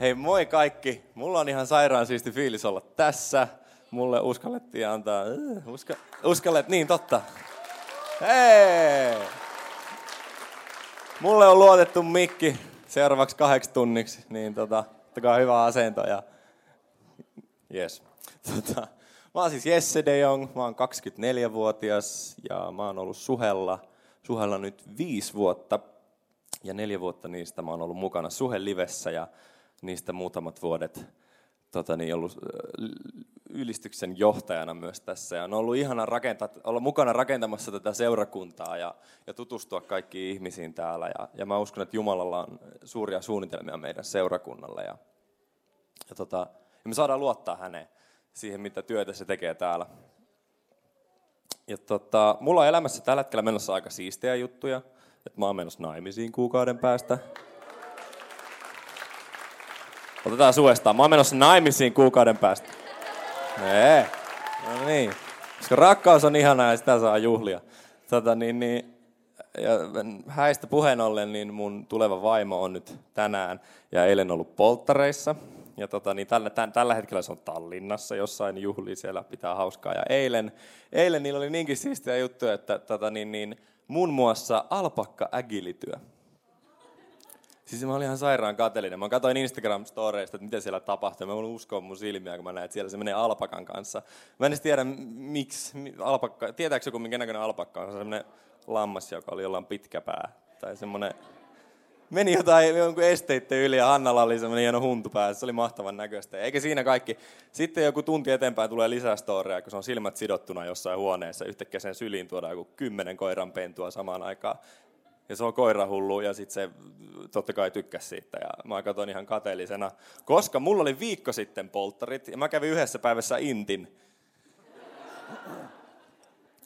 Hei moi kaikki. Mulla on ihan sairaan siisti fiilis olla tässä. Mulle uskallettiin antaa... Uh, uska, uskallet, niin totta. Hei! Mulle on luotettu mikki seuraavaksi kahdeksi tunniksi, niin tota, ottakaa hyvä asento ja... Yes. Tota, mä oon siis Jesse de Jong, mä oon 24-vuotias ja mä oon ollut Suhella, Suhella nyt viisi vuotta. Ja neljä vuotta niistä mä oon ollut mukana Suhe Livessä ja niistä muutamat vuodet tota niin, ollut ylistyksen johtajana myös tässä. Ja on ollut ihana rakentaa, olla mukana rakentamassa tätä seurakuntaa ja, ja tutustua kaikkiin ihmisiin täällä. Ja, ja mä uskon, että Jumalalla on suuria suunnitelmia meidän seurakunnalle. Ja, ja, tota, ja me saadaan luottaa häneen siihen, mitä työtä se tekee täällä. Ja tota, mulla on elämässä tällä hetkellä menossa aika siistejä juttuja. Että mä oon menossa naimisiin kuukauden päästä. Otetaan suestaan. Mä oon menossa naimisiin kuukauden päästä. Nee. No niin. Koska rakkaus on ihanaa ja sitä saa juhlia. Tota, niin, niin, ja häistä puheen ollen, niin mun tuleva vaimo on nyt tänään ja eilen ollut polttareissa. Ja tota, niin tällä, tämän, tällä hetkellä se on Tallinnassa jossain juhli, siellä pitää hauskaa. Ja eilen, eilen niillä oli niinkin siistiä juttuja, että tota, niin, niin, muun muassa alpakka ägilityö. Siis mä olin ihan sairaan kateellinen. Mä katsoin Instagram-storeista, että mitä siellä tapahtuu. Mä voin uskoa mun silmiä, kun mä näen, että siellä se menee alpakan kanssa. Mä en edes tiedä, miksi. Alpakka, tietääkö joku, minkä näköinen alpakka on? Se on semmoinen lammas, joka oli jollain pitkä pää. Tai semmoinen... Meni jotain jonkun esteitten yli ja Hannalla oli semmoinen hieno huntu päässä. Se oli mahtavan näköistä. Eikä siinä kaikki. Sitten joku tunti eteenpäin tulee lisää storia, kun se on silmät sidottuna jossain huoneessa. Yhtäkkiä sen syliin tuodaan joku kymmenen koiran pentua samaan aikaan ja se on koirahullu ja sitten se totta kai tykkäsi siitä ja mä katsoin ihan kateellisena, koska mulla oli viikko sitten polttarit ja mä kävin yhdessä päivässä intin.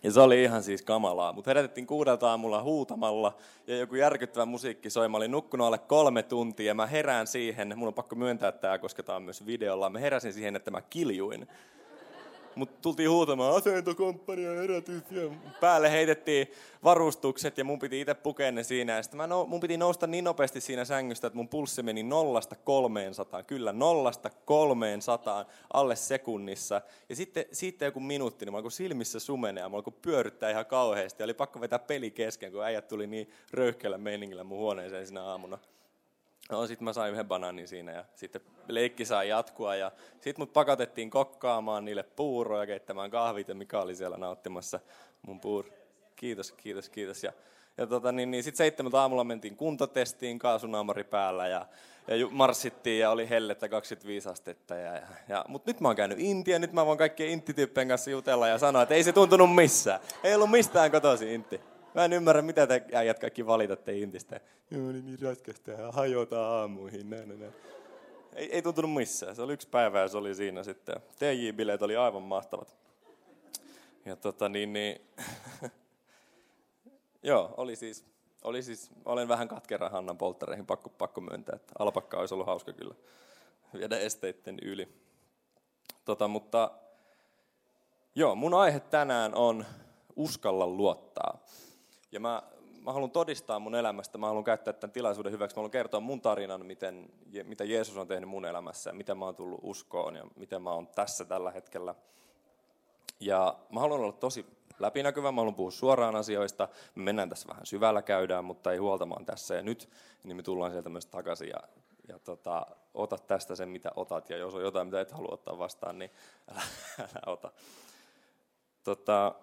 Ja se oli ihan siis kamalaa. Mutta herätettiin kuudelta aamulla huutamalla ja joku järkyttävä musiikki soi. Mä olin nukkunut alle kolme tuntia ja mä herään siihen, mun on pakko myöntää tämä, koska tämä on myös videolla. Mä heräsin siihen, että mä kiljuin. Mutta tultiin huutamaan asentokomppania herätys ja päälle heitettiin varustukset ja mun piti itse pukea ne siinä. Ja sitten mä no, mun piti nousta niin nopeasti siinä sängystä, että mun pulssi meni nollasta kolmeen sataan. Kyllä, nollasta kolmeen sataan alle sekunnissa. Ja sitten siitä joku minuutti, niin mä alkoin silmissä sumenea, mä alkoin pyöryttää ihan kauheasti. Oli pakko vetää peli kesken, kun äijät tuli niin röyhkeällä meiningillä mun huoneeseen siinä aamuna. No sitten mä sain yhden banaanin siinä ja sitten leikki sai jatkua ja sitten mut pakotettiin kokkaamaan niille puuroja, keittämään kahvit ja Mika oli siellä nauttimassa mun puur. Kiitos, kiitos, kiitos. Ja, ja tota, niin, niin sitten seitsemältä aamulla mentiin kuntotestiin, kaasunaamari päällä ja, ja marssittiin ja oli hellettä 25 astetta. Ja, ja, ja, Mutta nyt mä oon käynyt Intia, nyt mä voin kaikkien intityyppien kanssa jutella ja sanoa, että ei se tuntunut missään. Ei ollut mistään kotoisin Intti. Mä en ymmärrä, mitä te äijät kaikki valitatte Intistä. Joo, niin, niin raskasta ja hajotaan aamuihin. Näin, näin. Ei, ei tuntunut missään. Se oli yksi päivä ja se oli siinä sitten. TJ-bileet oli aivan mahtavat. Ja tota niin, niin Joo, oli siis, oli siis, olen vähän katkera Hannan polttareihin, pakko, pakko myöntää, että alpakka olisi ollut hauska kyllä viedä esteitten yli. Tota, mutta joo, mun aihe tänään on uskalla luottaa. Ja mä, mä haluan todistaa mun elämästä, mä haluan käyttää tämän tilaisuuden hyväksi, mä haluan kertoa mun tarinan, miten, mitä Jeesus on tehnyt mun elämässä ja miten mä oon tullut uskoon ja miten mä oon tässä tällä hetkellä. Ja mä haluan olla tosi läpinäkyvä, mä haluan puhua suoraan asioista, me mennään tässä vähän syvällä käydään, mutta ei huolta, mä tässä ja nyt, niin me tullaan sieltä myös takaisin ja, ja tota, ota tästä sen, mitä otat, ja jos on jotain, mitä et halua ottaa vastaan, niin älä, älä ota. Tota,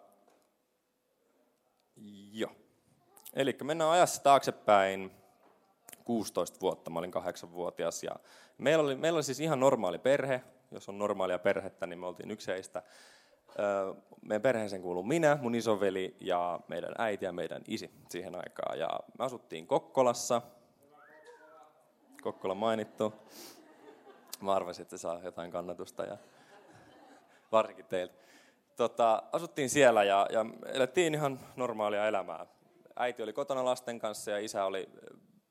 Joo. Eli mennään ajassa taaksepäin 16 vuotta, mä olin kahdeksanvuotias ja meillä oli, meillä oli siis ihan normaali perhe, jos on normaalia perhettä, niin me oltiin yksi heistä. Meidän perheeseen kuuluu minä, mun isoveli ja meidän äiti ja meidän isi siihen aikaan. Ja me asuttiin Kokkolassa, Kokkola mainittu. Mä arvasin, että se saa jotain kannatusta ja varsinkin teiltä. Tota, asuttiin siellä ja, ja elettiin ihan normaalia elämää. Äiti oli kotona lasten kanssa ja isä oli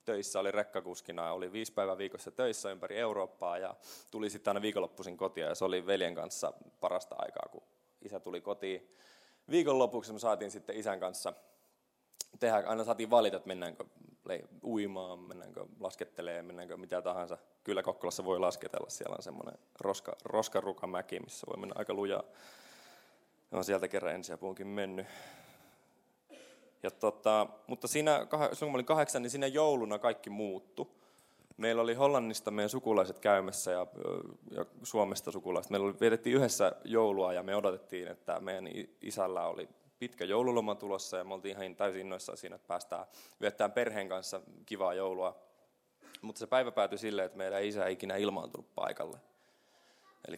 töissä, oli rekkakuskina, oli viisi päivää viikossa töissä ympäri Eurooppaa ja tuli sitten aina viikonloppuisin kotia ja se oli veljen kanssa parasta aikaa, kun isä tuli kotiin. Viikonlopuksi me saatiin sitten isän kanssa tehdä, aina saatiin valita, että mennäänkö uimaan, mennäänkö laskettelemaan, mennäänkö mitä tahansa. Kyllä Kokkolassa voi lasketella, siellä on semmoinen roska, roskarukamäki, missä voi mennä aika lujaa. On sieltä kerran ensiapuunkin mennyt. Ja tota, mutta siinä, kun mä olin kahdeksan, niin siinä jouluna kaikki muuttu. Meillä oli Hollannista meidän sukulaiset käymässä ja, ja Suomesta sukulaiset. Meillä oli, vietettiin yhdessä joulua ja me odotettiin, että meidän isällä oli pitkä joululoma tulossa ja me oltiin ihan täysin innoissaan siinä, että päästään viettämään perheen kanssa kivaa joulua. Mutta se päivä päätyi silleen, että meidän isä ei ikinä ilmaantunut paikalle. Eli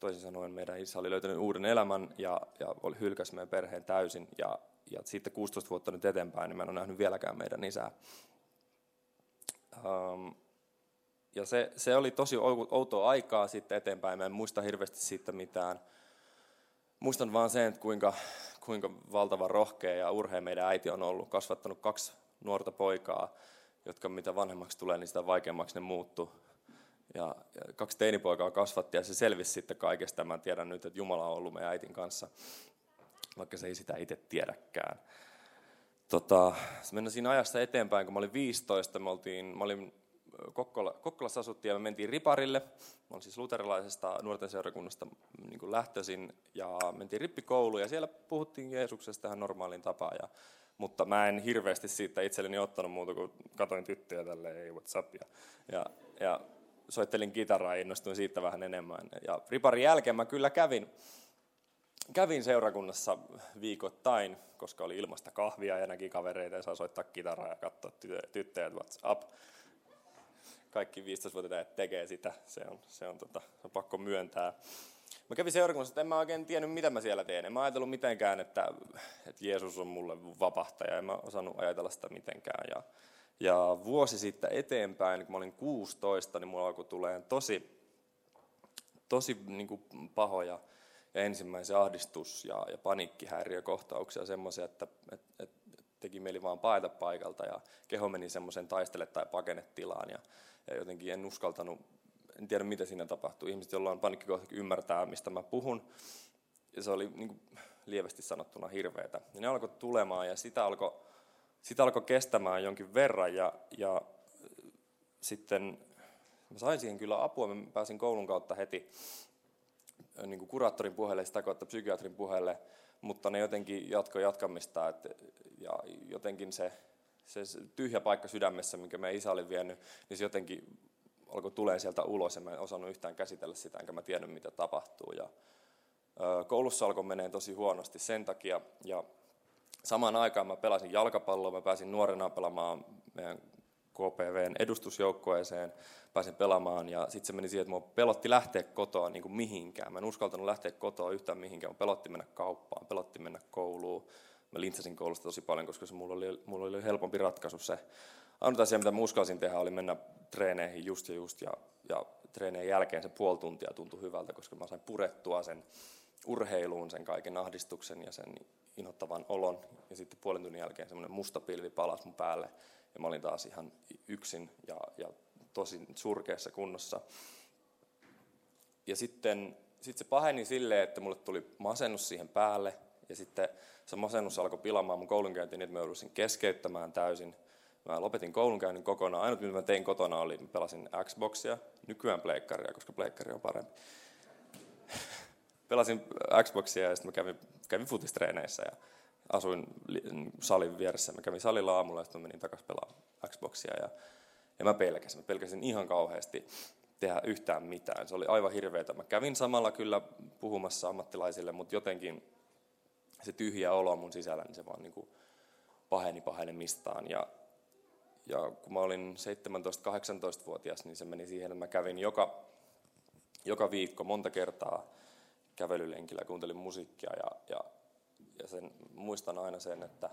toisin sanoen meidän isä oli löytänyt uuden elämän ja, ja oli hylkäs meidän perheen täysin. Ja, ja sitten 16 vuotta nyt eteenpäin, niin mä en ole nähnyt vieläkään meidän isää. Um, ja se, se oli tosi outoa aikaa sitten eteenpäin. Mä en muista hirveästi siitä mitään muistan vaan sen, että kuinka, kuinka valtava rohkea ja urhea meidän äiti on ollut, kasvattanut kaksi nuorta poikaa, jotka mitä vanhemmaksi tulee, niin sitä vaikeammaksi ne muuttuu. Ja, kaksi teinipoikaa kasvatti ja se selvisi sitten kaikesta. Mä tiedän nyt, että Jumala on ollut meidän äitin kanssa, vaikka se ei sitä itse tiedäkään. Tota, se mennä siinä ajassa eteenpäin, kun mä olin 15, mä, oltiin, mä olin Kokkola, Kokkolassa asuttiin ja me mentiin Riparille. Mä olin siis luterilaisesta nuorten seurakunnasta niin kuin lähtöisin ja mentiin rippikouluun ja siellä puhuttiin Jeesuksesta ihan normaaliin tapaan. Ja, mutta mä en hirveästi siitä itselleni ottanut muuta kuin katoin tyttöjä tälleen, ei what's up. Ja, ja, ja soittelin kitaraa ja innostuin siitä vähän enemmän. Ja Riparin jälkeen mä kyllä kävin, kävin seurakunnassa viikoittain, koska oli ilmasta kahvia ja näki kavereita ja saa soittaa kitaraa ja katsoa tyttöjä, what's up kaikki 15-vuotiaat tekee sitä, se on, se on, tota, se on pakko myöntää. Mä kävin seurakunnassa, että en mä oikein tiennyt, mitä mä siellä teen. En mä ajatellut mitenkään, että, että Jeesus on mulle vapahtaja. En mä osannut ajatella sitä mitenkään. Ja, ja vuosi sitten eteenpäin, kun mä olin 16, niin mulla alkoi tulee tosi, tosi niin kuin pahoja ja ensimmäisen ahdistus- ja, ja paniikkihäiriökohtauksia, semmoisia, että, että, että teki mieli vaan paeta paikalta ja keho meni semmoisen taistele- tai pakenetilaan. Ja ja jotenkin en uskaltanut, en tiedä mitä siinä tapahtui. Ihmiset, joilla on panikkikohta, ymmärtää, mistä mä puhun. Ja se oli niin kuin, lievästi sanottuna hirveätä. Ja ne alkoi tulemaan ja sitä alkoi, sitä alkoi kestämään jonkin verran. Ja, ja sitten mä sain siihen kyllä apua. Mä pääsin koulun kautta heti niin kuin kuraattorin puheelle, sitä kautta psykiatrin puheelle, mutta ne jotenkin jatkoi jatkamista. Et, ja jotenkin se se tyhjä paikka sydämessä, minkä meidän isä oli vienyt, niin se jotenkin alkoi tulee sieltä ulos ja mä en osannut yhtään käsitellä sitä, enkä mä tiennyt mitä tapahtuu. Ja, ö, koulussa alkoi menee tosi huonosti sen takia ja samaan aikaan mä pelasin jalkapalloa, mä pääsin nuorena pelaamaan meidän KPVn edustusjoukkueeseen, pääsin pelaamaan ja sitten se meni siihen, että mua pelotti lähteä kotoa niin kuin mihinkään. Mä en uskaltanut lähteä kotoa yhtään mihinkään, mä pelotti mennä kauppaan, pelotti mennä kouluun mä lintsasin koulusta tosi paljon, koska se mulla oli, mulla oli helpompi ratkaisu se. Ainut asia, mitä mä uskalsin tehdä, oli mennä treeneihin just ja just, ja, ja treeneen jälkeen se puoli tuntia tuntui hyvältä, koska mä sain purettua sen urheiluun, sen kaiken ahdistuksen ja sen inhottavan olon. Ja sitten puolen tunnin jälkeen semmoinen musta pilvi palasi mun päälle, ja mä olin taas ihan yksin ja, ja tosi surkeassa kunnossa. Ja sitten sit se paheni silleen, että mulle tuli masennus siihen päälle, ja sitten se masennus alkoi pilaamaan mun koulunkäynti niin, että mä jouduin keskeyttämään täysin. Mä lopetin koulunkäynnin kokonaan. Ainut, mitä mä tein kotona, oli, että pelasin Xboxia, nykyään pleikkaria, koska pleikkari on parempi. pelasin Xboxia ja sitten mä kävin, kävin futistreeneissä ja asuin salin vieressä. Mä kävin salilla aamulla ja sitten menin takaisin pelaamaan Xboxia ja, ja mä pelkäsin. Mä pelkäsin ihan kauheasti tehdä yhtään mitään. Se oli aivan hirveetä. Mä kävin samalla kyllä puhumassa ammattilaisille, mutta jotenkin se tyhjä olo mun sisällä, niin se vaan niin kuin paheni pahenemistaan. Ja, ja kun mä olin 17-18-vuotias, niin se meni siihen, että mä kävin joka, joka viikko monta kertaa kävelylenkillä, kuuntelin musiikkia ja sen, muistan aina sen, että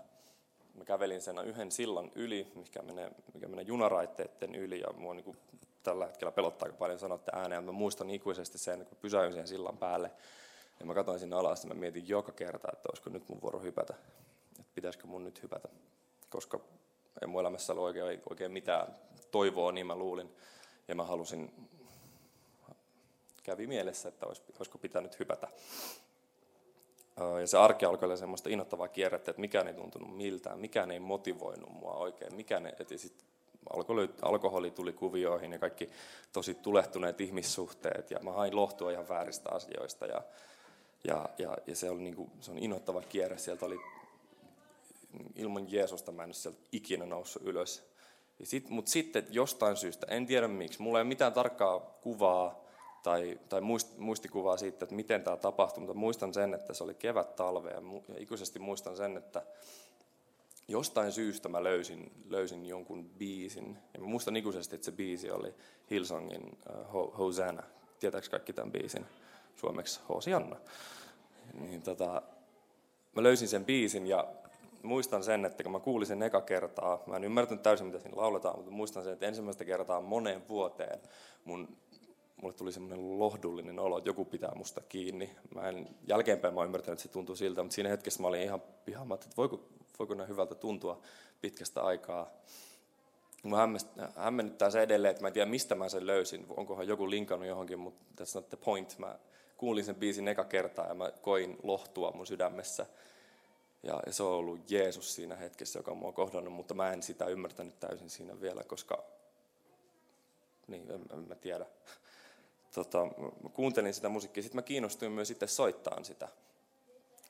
mä kävelin sen yhden sillan yli, mikä menee, mikä menee junaraitteiden yli, ja mua niin tällä hetkellä pelottaa aika paljon sanoa että ääneen, mä muistan ikuisesti sen, kun pysäin sen sillan päälle, ja mä katsoin sinne alas, ja mä mietin joka kerta, että olisiko nyt mun vuoro hypätä, että pitäisikö mun nyt hypätä, koska ei mun elämässä ollut oikein, oikein mitään toivoa, niin mä luulin, ja mä halusin, kävi mielessä, että olisiko pitänyt hypätä. Ja se arki alkoi olla semmoista innoittavaa kierrettä, että mikään ei tuntunut miltään, mikään ei motivoinut mua oikein, mikään ei, että sit alkoholi tuli kuvioihin ja kaikki tosi tulehtuneet ihmissuhteet ja mä hain lohtua ihan vääristä asioista ja, ja, ja, ja se, oli niin kuin, se on innoittava kierre, sieltä oli ilman Jeesusta mä en ole sieltä ikinä noussut ylös. Sit, Mutta sitten jostain syystä, en tiedä miksi, mulla ei ole mitään tarkkaa kuvaa tai, tai muist, muistikuvaa siitä, että miten tämä tapahtui, mutta muistan sen, että se oli kevät talve ja, mu, ja ikuisesti muistan sen, että jostain syystä mä löysin, löysin jonkun biisin. Ja mä muistan ikuisesti, että se biisi oli Hillsongin uh, Hosanna. Tietääkö kaikki tämän biisin? Suomeksi Hosianna. Niin tota, mä löysin sen biisin ja muistan sen, että kun mä kuulin sen eka kertaa, mä en ymmärtänyt täysin mitä siinä lauletaan, mutta muistan sen, että ensimmäistä kertaa moneen vuoteen mun, mulle tuli semmoinen lohdullinen olo, että joku pitää musta kiinni. Mä en, jälkeenpäin mä ymmärtänyt, että se tuntui siltä, mutta siinä hetkessä mä olin ihan pihaama, että voiko, voiko näin hyvältä tuntua pitkästä aikaa. Mä hämmennyttää se edelleen, että mä en tiedä mistä mä sen löysin, onkohan joku linkannut johonkin, mutta that's not the point. Mä kuulin sen biisin eka kertaa ja mä koin lohtua mun sydämessä. Ja, se on ollut Jeesus siinä hetkessä, joka mua kohdannut, mutta mä en sitä ymmärtänyt täysin siinä vielä, koska niin, en, en mä tiedä. Tota, mä kuuntelin sitä musiikkia, sitten mä kiinnostuin myös sitten soittaa sitä.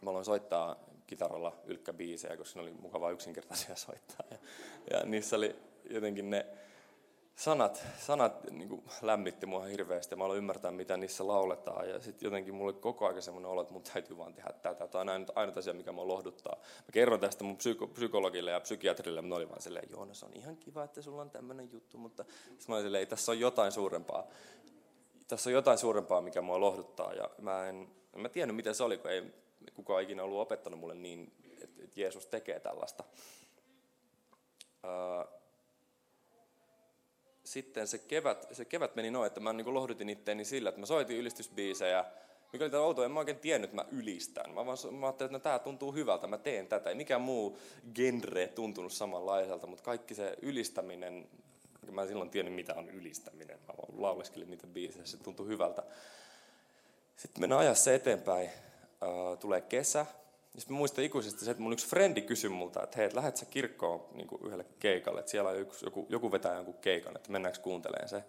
Mä aloin soittaa kitaralla ylkkäbiisejä, koska ne oli mukavaa yksinkertaisia soittaa. Ja, ja niissä oli jotenkin ne sanat, sanat niin kuin lämmitti mua hirveästi. Mä aloin ymmärtää, mitä niissä lauletaan. Ja sitten jotenkin mulla oli koko ajan semmoinen olo, että mun täytyy vaan tehdä tätä. Tämä on aina, aina asia, mikä mua lohduttaa. Mä kerron tästä mun psyko, psykologille ja psykiatrille, mutta oli vaan silleen, Joona, se on ihan kiva, että sulla on tämmöinen juttu. Mutta mä olin silleen, tässä on jotain suurempaa. Tässä on jotain suurempaa, mikä mua lohduttaa. Ja mä en, en mä tiennyt, mitä se oli, kun ei kukaan ikinä ollut opettanut mulle niin, että, että Jeesus tekee tällaista. sitten se kevät, se kevät meni noin, että mä niin lohdutin itteeni sillä, että mä soitin ylistysbiisejä, mikä oli outoa, en mä oikein tiennyt, että mä ylistän. Mä, vaan, mä ajattelin, että no, tämä tuntuu hyvältä, mä teen tätä. Ei mikään muu genre tuntunut samanlaiselta, mutta kaikki se ylistäminen, mä en silloin tiennyt, mitä on ylistäminen. Mä vaan lauleskelin niitä biisejä, se tuntui hyvältä. Sitten mennään ajassa eteenpäin tulee kesä. Ja sitten muistan ikuisesti se, että mun yksi frendi kysyi multa, että hei, lähdet sä kirkkoon niin kuin yhdelle keikalle, että siellä on joku, joku, joku vetää jonkun keikan, että mennäänkö kuuntelemaan se.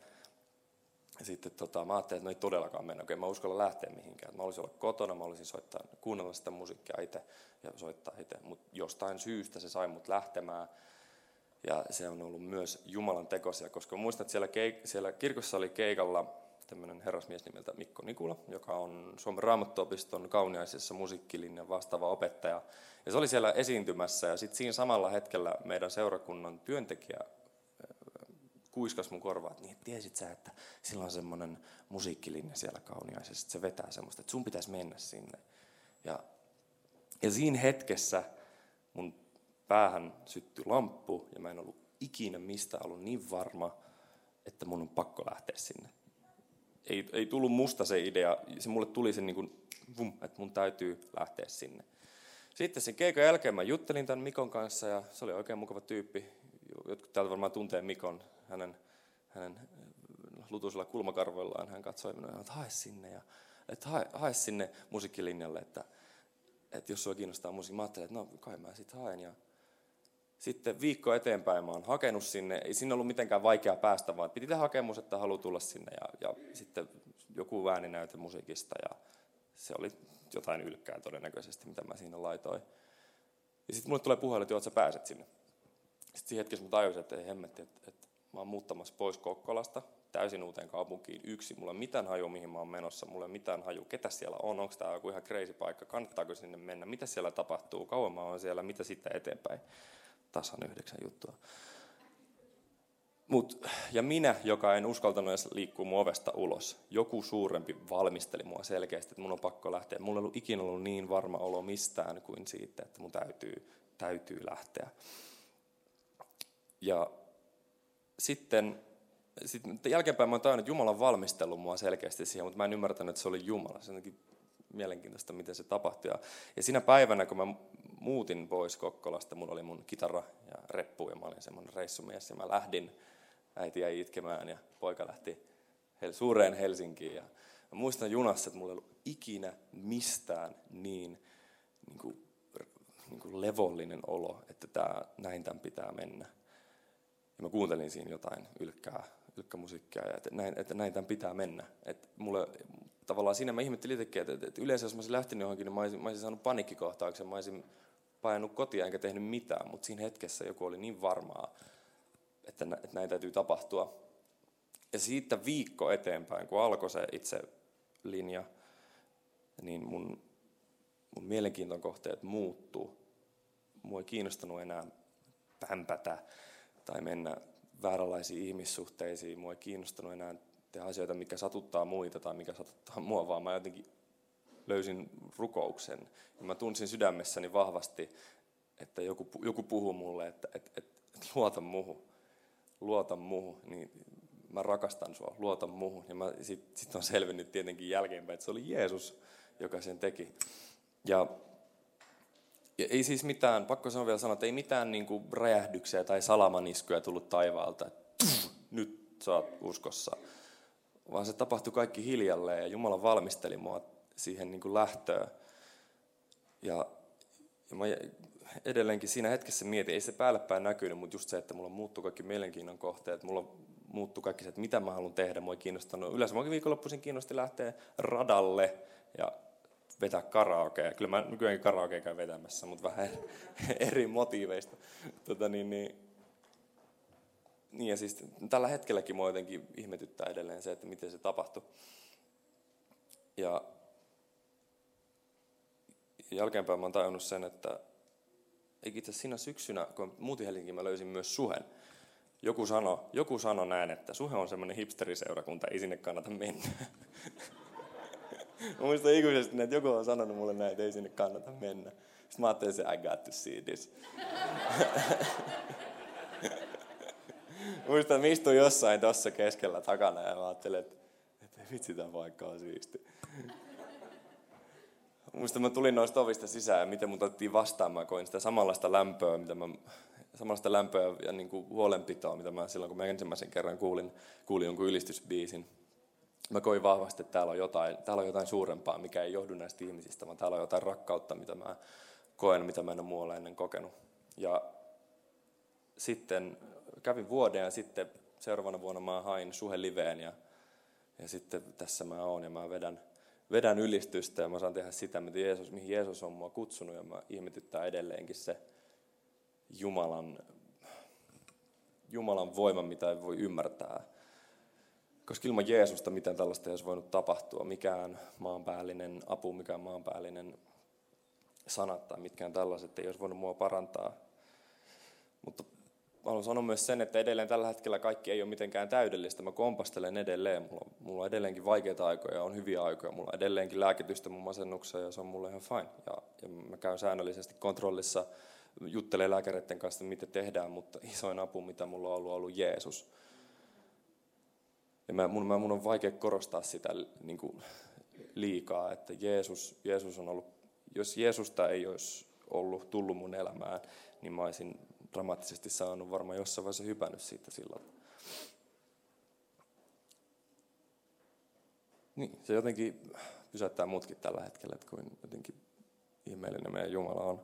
Ja sitten tota, mä ajattelin, että no ei todellakaan mennä, okei, mä uskalla lähteä mihinkään. Mä olisin olla kotona, mä olisin soittaa, kuunnella sitä musiikkia itse ja soittaa itse, mutta jostain syystä se sai mut lähtemään. Ja se on ollut myös Jumalan tekosia, koska muistan, että siellä, keik- siellä kirkossa oli keikalla tämmöinen herrasmies nimeltä Mikko Nikula, joka on Suomen raamattuopiston kauniaisessa musiikkilinjan vastaava opettaja. Ja se oli siellä esiintymässä ja sitten siinä samalla hetkellä meidän seurakunnan työntekijä äh, kuiskas mun korvaa, että niin, tiesit sä, että sillä on semmoinen musiikkilinja siellä kauniaisessa, että se vetää semmoista, että sun pitäisi mennä sinne. Ja, ja siinä hetkessä mun päähän syttyi lamppu ja mä en ollut ikinä mistä ollut niin varma, että mun on pakko lähteä sinne ei, ei tullut musta se idea, se mulle tuli se niin kuin, vum, että mun täytyy lähteä sinne. Sitten sen keikan jälkeen mä juttelin tämän Mikon kanssa ja se oli oikein mukava tyyppi. Jotkut täältä varmaan tuntee Mikon, hänen, hänen lutuisilla kulmakarvoillaan. Hän katsoi minua, että hae sinne, ja, että hae, hae sinne musiikkilinjalle, että, että jos sua kiinnostaa musiikki. Mä ajattelin, että no kai mä sitten haen. Ja sitten viikko eteenpäin mä oon hakenut sinne. Ei siinä ollut mitenkään vaikea päästä, vaan piti tehdä hakemus, että haluaa tulla sinne. Ja, ja sitten joku ääninäyte musiikista ja se oli jotain ylkkää todennäköisesti, mitä mä siinä laitoin. Ja sitten mulle tulee puhelin, että sä pääset sinne. Sitten siinä hetkessä mä tajusin, että ei hemmetti, että, että mä oon muuttamassa pois Kokkolasta täysin uuteen kaupunkiin yksi. Mulla ei mitään haju, mihin mä oon menossa. Mulla ei mitään haju, ketä siellä on. Onko tämä joku ihan crazy paikka? Kannattaako sinne mennä? Mitä siellä tapahtuu? Kauan mä oon siellä? Mitä sitten eteenpäin? Tasan yhdeksän juttua. Mut, ja minä, joka en uskaltanut edes liikkua mun ovesta ulos, joku suurempi valmisteli mua selkeästi, että mun on pakko lähteä. Mulla ei ollut ikinä ollut niin varma olo mistään kuin siitä, että mun täytyy täytyy lähteä. Ja sitten, sitten jälkeenpäin mä oon tajunnut, että Jumala on valmistellut mua selkeästi siihen, mutta mä en ymmärtänyt, että se oli Jumala. Se on mielenkiintoista, miten se tapahtui. Ja, ja siinä päivänä, kun mä muutin pois Kokkolasta, mulla oli mun kitara ja reppu ja mä olin semmoinen reissumies ja mä lähdin, äiti jäi itkemään ja poika lähti suureen Helsinkiin. Ja mä muistan junassa, että mulla ei ollut ikinä mistään niin, niin kuin, niin kuin levollinen olo, että tää, näin tämän pitää mennä. Ja mä kuuntelin siinä jotain ylkkää, ylkkämusiikkia ja että näin, että näin tämän pitää mennä. Että mulle, tavallaan siinä mä ihmettelin itsekin, että, että yleensä jos mä olisin lähtenyt johonkin, niin mä olisin, mä olisin saanut panikkikohtauksen, mä olisin painanut kotia enkä tehnyt mitään, mutta siinä hetkessä joku oli niin varmaa, että, että näin täytyy tapahtua. Ja siitä viikko eteenpäin, kun alkoi se itse linja, niin mun, mun mielenkiinton kohteet muuttuu. Mua ei kiinnostanut enää pämpätä tai mennä vääränlaisiin ihmissuhteisiin. Mua ei kiinnostanut enää tehdä asioita, mikä satuttaa muita tai mikä satuttaa mua, vaan mä jotenkin löysin rukouksen. Ja mä tunsin sydämessäni vahvasti, että joku, joku puhuu mulle, että, että, että, että luota muhu, luota muhu, niin mä rakastan sua, luota muhu. Ja sitten sit on selvinnyt tietenkin jälkeenpäin, että se oli Jeesus, joka sen teki. Ja, ja ei siis mitään, pakko sanoa vielä sanoa, että ei mitään niin kuin räjähdyksiä tai salamaniskuja tullut taivaalta, että nyt sä oot uskossa. Vaan se tapahtui kaikki hiljalleen ja Jumala valmisteli mua siihen niin kuin lähtöön. Ja, ja mä edelleenkin siinä hetkessä mietin, ei se päälle päin näkynyt, mutta just se, että mulla muuttui kaikki mielenkiinnon kohteet, mulla muuttui kaikki se, että mitä mä haluan tehdä, mua ei kiinnostanut. Yleensä mua viikonloppuisin kiinnosti lähteä radalle ja vetää karaokea. Kyllä mä nykyäänkin karaokea käyn vetämässä, mutta vähän eri motiiveista. Tota, niin, niin, niin ja siis tällä hetkelläkin mua jotenkin ihmetyttää edelleen se, että miten se tapahtui. Ja jälkeenpäin mä oon tajunnut sen, että itse siinä syksynä, kun muutin Helsinkiin, mä löysin myös Suhen. Joku sanoi joku sano näin, että Suhe on semmoinen hipsteriseurakunta, ei sinne kannata mennä. mä muistan ikuisesti, että joku on sanonut mulle näin, että ei sinne kannata mennä. Sitten mä ajattelin, että I got to see this. muistan, että istuin jossain tuossa keskellä takana ja mä ajattelin, että, että vitsi tämä paikka on siisti. Muistan, mä tulin noista ovista sisään ja miten mut otettiin vastaan. Mä koin sitä samanlaista lämpöä, mitä mä, samanlaista lämpöä ja niin kuin huolenpitoa, mitä mä silloin, kun mä ensimmäisen kerran kuulin, kuulin jonkun ylistysbiisin. Mä koin vahvasti, että täällä on, jotain, täällä on jotain suurempaa, mikä ei johdu näistä ihmisistä, vaan täällä on jotain rakkautta, mitä mä koen, mitä mä en ole muualla ennen kokenut. Ja sitten kävin vuoden ja sitten seuraavana vuonna mä hain Suhe Liveen ja, ja sitten tässä mä oon ja mä vedän, vedän ylistystä ja mä saan tehdä sitä, mitä Jeesus, mihin Jeesus on mua kutsunut ja mä ihmetyttää edelleenkin se Jumalan, Jumalan voima, mitä ei voi ymmärtää. Koska ilman Jeesusta mitään tällaista ei olisi voinut tapahtua. Mikään maanpäällinen apu, mikään maanpäällinen sanat tai mitkään tällaiset ei olisi voinut mua parantaa. Mutta haluan sanoa myös sen, että edelleen tällä hetkellä kaikki ei ole mitenkään täydellistä. Mä kompastelen edelleen. Mulla, on, mulla on edelleenkin vaikeita aikoja, on hyviä aikoja. Mulla on edelleenkin lääkitystä mun masennukseen ja se on mulle ihan fine. Ja, ja mä käyn säännöllisesti kontrollissa, juttelen lääkäreiden kanssa, mitä tehdään, mutta isoin apu, mitä mulla on ollut, on ollut Jeesus. Ja mä, mun, mä, mun on vaikea korostaa sitä niin kuin liikaa, että Jeesus, Jeesus on ollut, jos Jeesusta ei olisi ollut tullut mun elämään, niin mä olisin dramaattisesti saanut varmaan jossain vaiheessa hypännyt siitä silloin. Niin, se jotenkin pysäyttää muutkin tällä hetkellä, että kuin jotenkin ihmeellinen meidän Jumala on.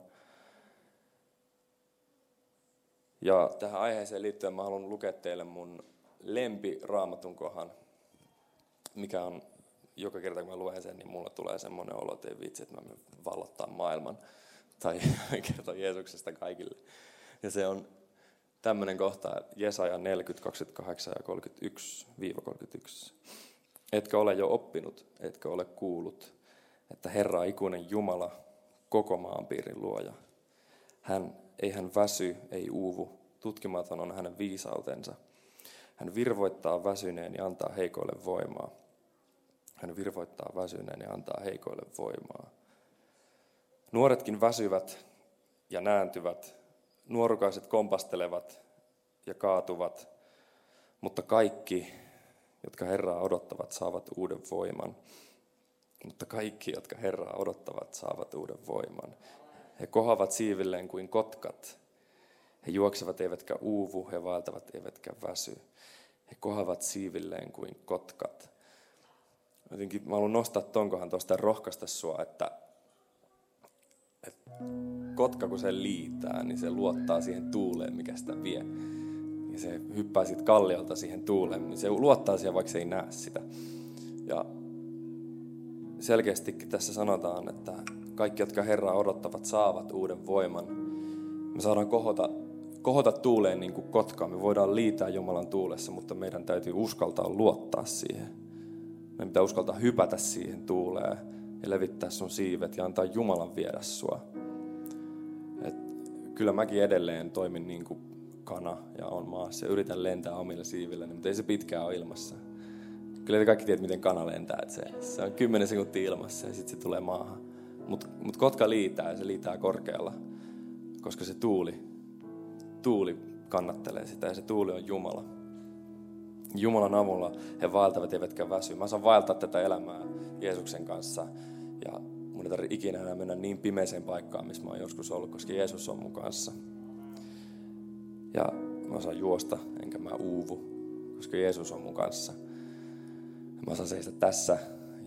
Ja tähän aiheeseen liittyen mä haluan lukea teille mun lempi raamatun kohan, mikä on joka kerta kun mä luen sen, niin mulla tulee semmoinen olo, että ei vitsi, että mä vallottaa maailman tai kertoa Jeesuksesta kaikille. Ja se on tämmöinen kohta, Jesaja 40, 28 ja 31-31. Etkä ole jo oppinut, etkä ole kuullut, että Herra ikuinen Jumala, koko maanpiirin luoja. Hän ei hän väsy, ei uuvu, tutkimaton on hänen viisautensa. Hän virvoittaa väsyneen ja antaa heikoille voimaa. Hän virvoittaa väsyneen ja antaa heikoille voimaa. Nuoretkin väsyvät ja nääntyvät, nuorukaiset kompastelevat ja kaatuvat, mutta kaikki, jotka Herraa odottavat, saavat uuden voiman. Mutta kaikki, jotka Herraa odottavat, saavat uuden voiman. He kohavat siivilleen kuin kotkat. He juoksevat eivätkä uuvu, he vaeltavat eivätkä väsy. He kohavat siivilleen kuin kotkat. Jotenkin mä haluan nostaa tonkohan tuosta rohkaista sua, että kotka kun se liitää, niin se luottaa siihen tuuleen, mikä sitä vie. Ja se hyppää sitten kalliolta siihen tuuleen, niin se luottaa siihen, vaikka se ei näe sitä. Ja selkeästikin tässä sanotaan, että kaikki, jotka Herraa odottavat, saavat uuden voiman. Me saadaan kohota, kohota tuuleen niin kuin kotkaa. Me voidaan liitää Jumalan tuulessa, mutta meidän täytyy uskaltaa luottaa siihen. Meidän pitää uskaltaa hypätä siihen tuuleen ja levittää sun siivet ja antaa Jumalan viedä sua. Kyllä mäkin edelleen toimin niin kuin kana ja on maassa ja yritän lentää omilla siivillä, mutta ei se pitkään ole ilmassa. Kyllä te kaikki tiedät, miten kana lentää. Että se, se on 10 sekuntia ilmassa ja sitten se tulee maahan. Mutta mut kotka liitää ja se liitää korkealla, koska se tuuli, tuuli kannattelee sitä ja se tuuli on Jumala. Jumalan avulla he vaeltavat eivätkä väsy. Mä saan vaeltaa tätä elämää Jeesuksen kanssa ja mun ei tarvitse ikinä enää mennä niin pimeeseen paikkaan, missä mä oon joskus ollut, koska Jeesus on mun kanssa. Ja mä saan juosta, enkä mä uuvu, koska Jeesus on mun kanssa. Mä saan seistä tässä,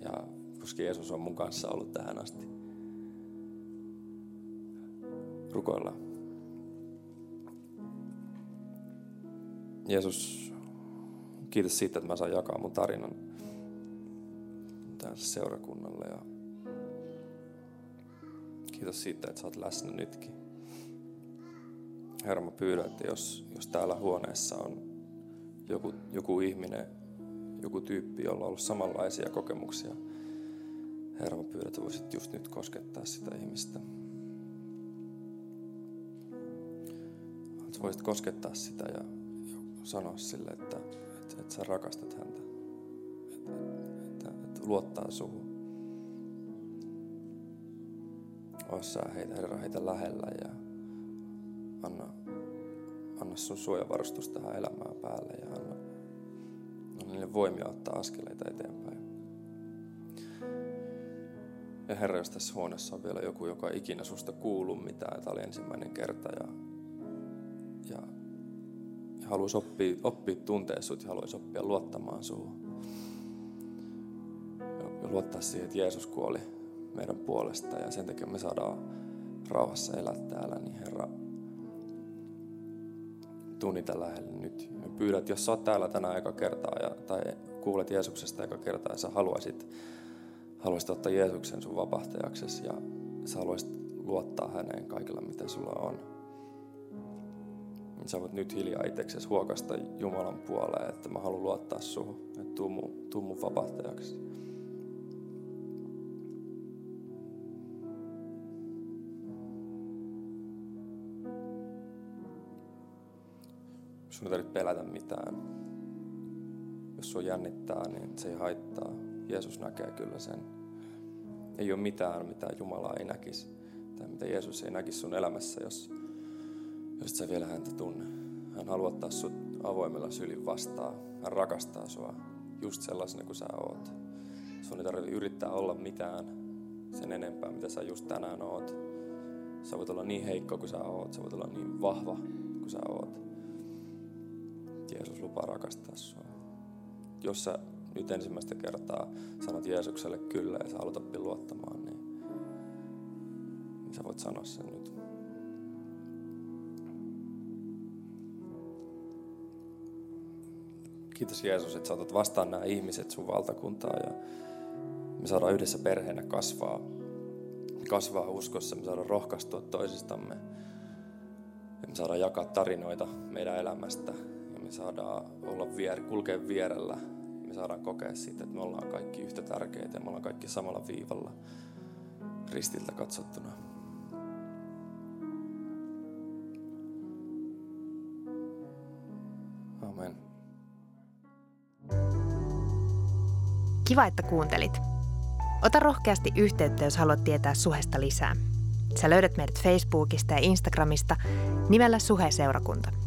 ja koska Jeesus on mun kanssa ollut tähän asti. Rukoillaan. Jeesus, kiitos siitä, että mä saan jakaa mun tarinan tälle seurakunnalle. Ja kiitos siitä, että sä oot läsnä nytkin. Herra, mä pyydän, että jos, jos täällä huoneessa on joku, joku ihminen, joku tyyppi, jolla on ollut samanlaisia kokemuksia, Herra, mä pyydän, että voisit just nyt koskettaa sitä ihmistä. Että voisit koskettaa sitä ja, sanoa sille, että, että, että sä rakastat häntä. Että, että, että luottaa suhun. Osaa heitä, Herra, heitä lähellä ja anna, anna sun suojavarustus tähän elämään päälle ja anna, anna niille voimia ottaa askeleita eteenpäin. Ja Herra, jos tässä huoneessa on vielä joku, joka ei ikinä susta kuulu mitään, tämä oli ensimmäinen kerta ja, ja, ja haluaisi oppia, oppia tuntea sut ja haluaisi oppia luottamaan suhun. Ja, ja luottaa siihen, että Jeesus kuoli meidän puolesta ja sen takia me saadaan rauhassa elää täällä, niin Herra, tuu niitä lähelle nyt. Me pyydät, että jos sä oot täällä tänään eka kertaa ja, tai kuulet Jeesuksesta eka kertaa ja sä haluaisit, haluaisit ottaa Jeesuksen sun vapahtajaksesi ja sä haluaisit luottaa häneen kaikilla, mitä sulla on. Niin sä voit nyt hiljaa itseksesi huokasta Jumalan puoleen, että mä haluan luottaa suhun, että tuu mun, tuu mun vapahtajaksi. Sun ei tarvitse pelätä mitään. Jos sua jännittää, niin se ei haittaa. Jeesus näkee kyllä sen. Ei ole mitään, mitä Jumala ei näkisi. Tai mitä Jeesus ei näkisi sun elämässä, jos, jos sä vielä häntä tunne. Hän haluaa ottaa sut avoimella sylin vastaan. Hän rakastaa sua just sellaisena kuin sä oot. Sun ei tarvitse yrittää olla mitään sen enempää, mitä sä just tänään oot. Sä voit olla niin heikko kuin sä oot. Sä voit olla niin vahva kuin sä oot. Jeesus lupaa rakastaa sinua. Jos sä nyt ensimmäistä kertaa sanot Jeesukselle kyllä ja sä haluat oppia luottamaan, niin, niin sä voit sanoa sen nyt. Kiitos Jeesus, että saatat vastaan nämä ihmiset sun valtakuntaa ja me saadaan yhdessä perheenä kasvaa, kasvaa uskossa, me saadaan rohkaistua toisistamme ja me saadaan jakaa tarinoita meidän elämästä me saadaan olla vier, kulkea vierellä. Me saadaan kokea siitä, että me ollaan kaikki yhtä tärkeitä ja me ollaan kaikki samalla viivalla ristiltä katsottuna. Amen. Kiva, että kuuntelit. Ota rohkeasti yhteyttä, jos haluat tietää suhesta lisää. Sä löydät meidät Facebookista ja Instagramista nimellä Suhe-seurakunta.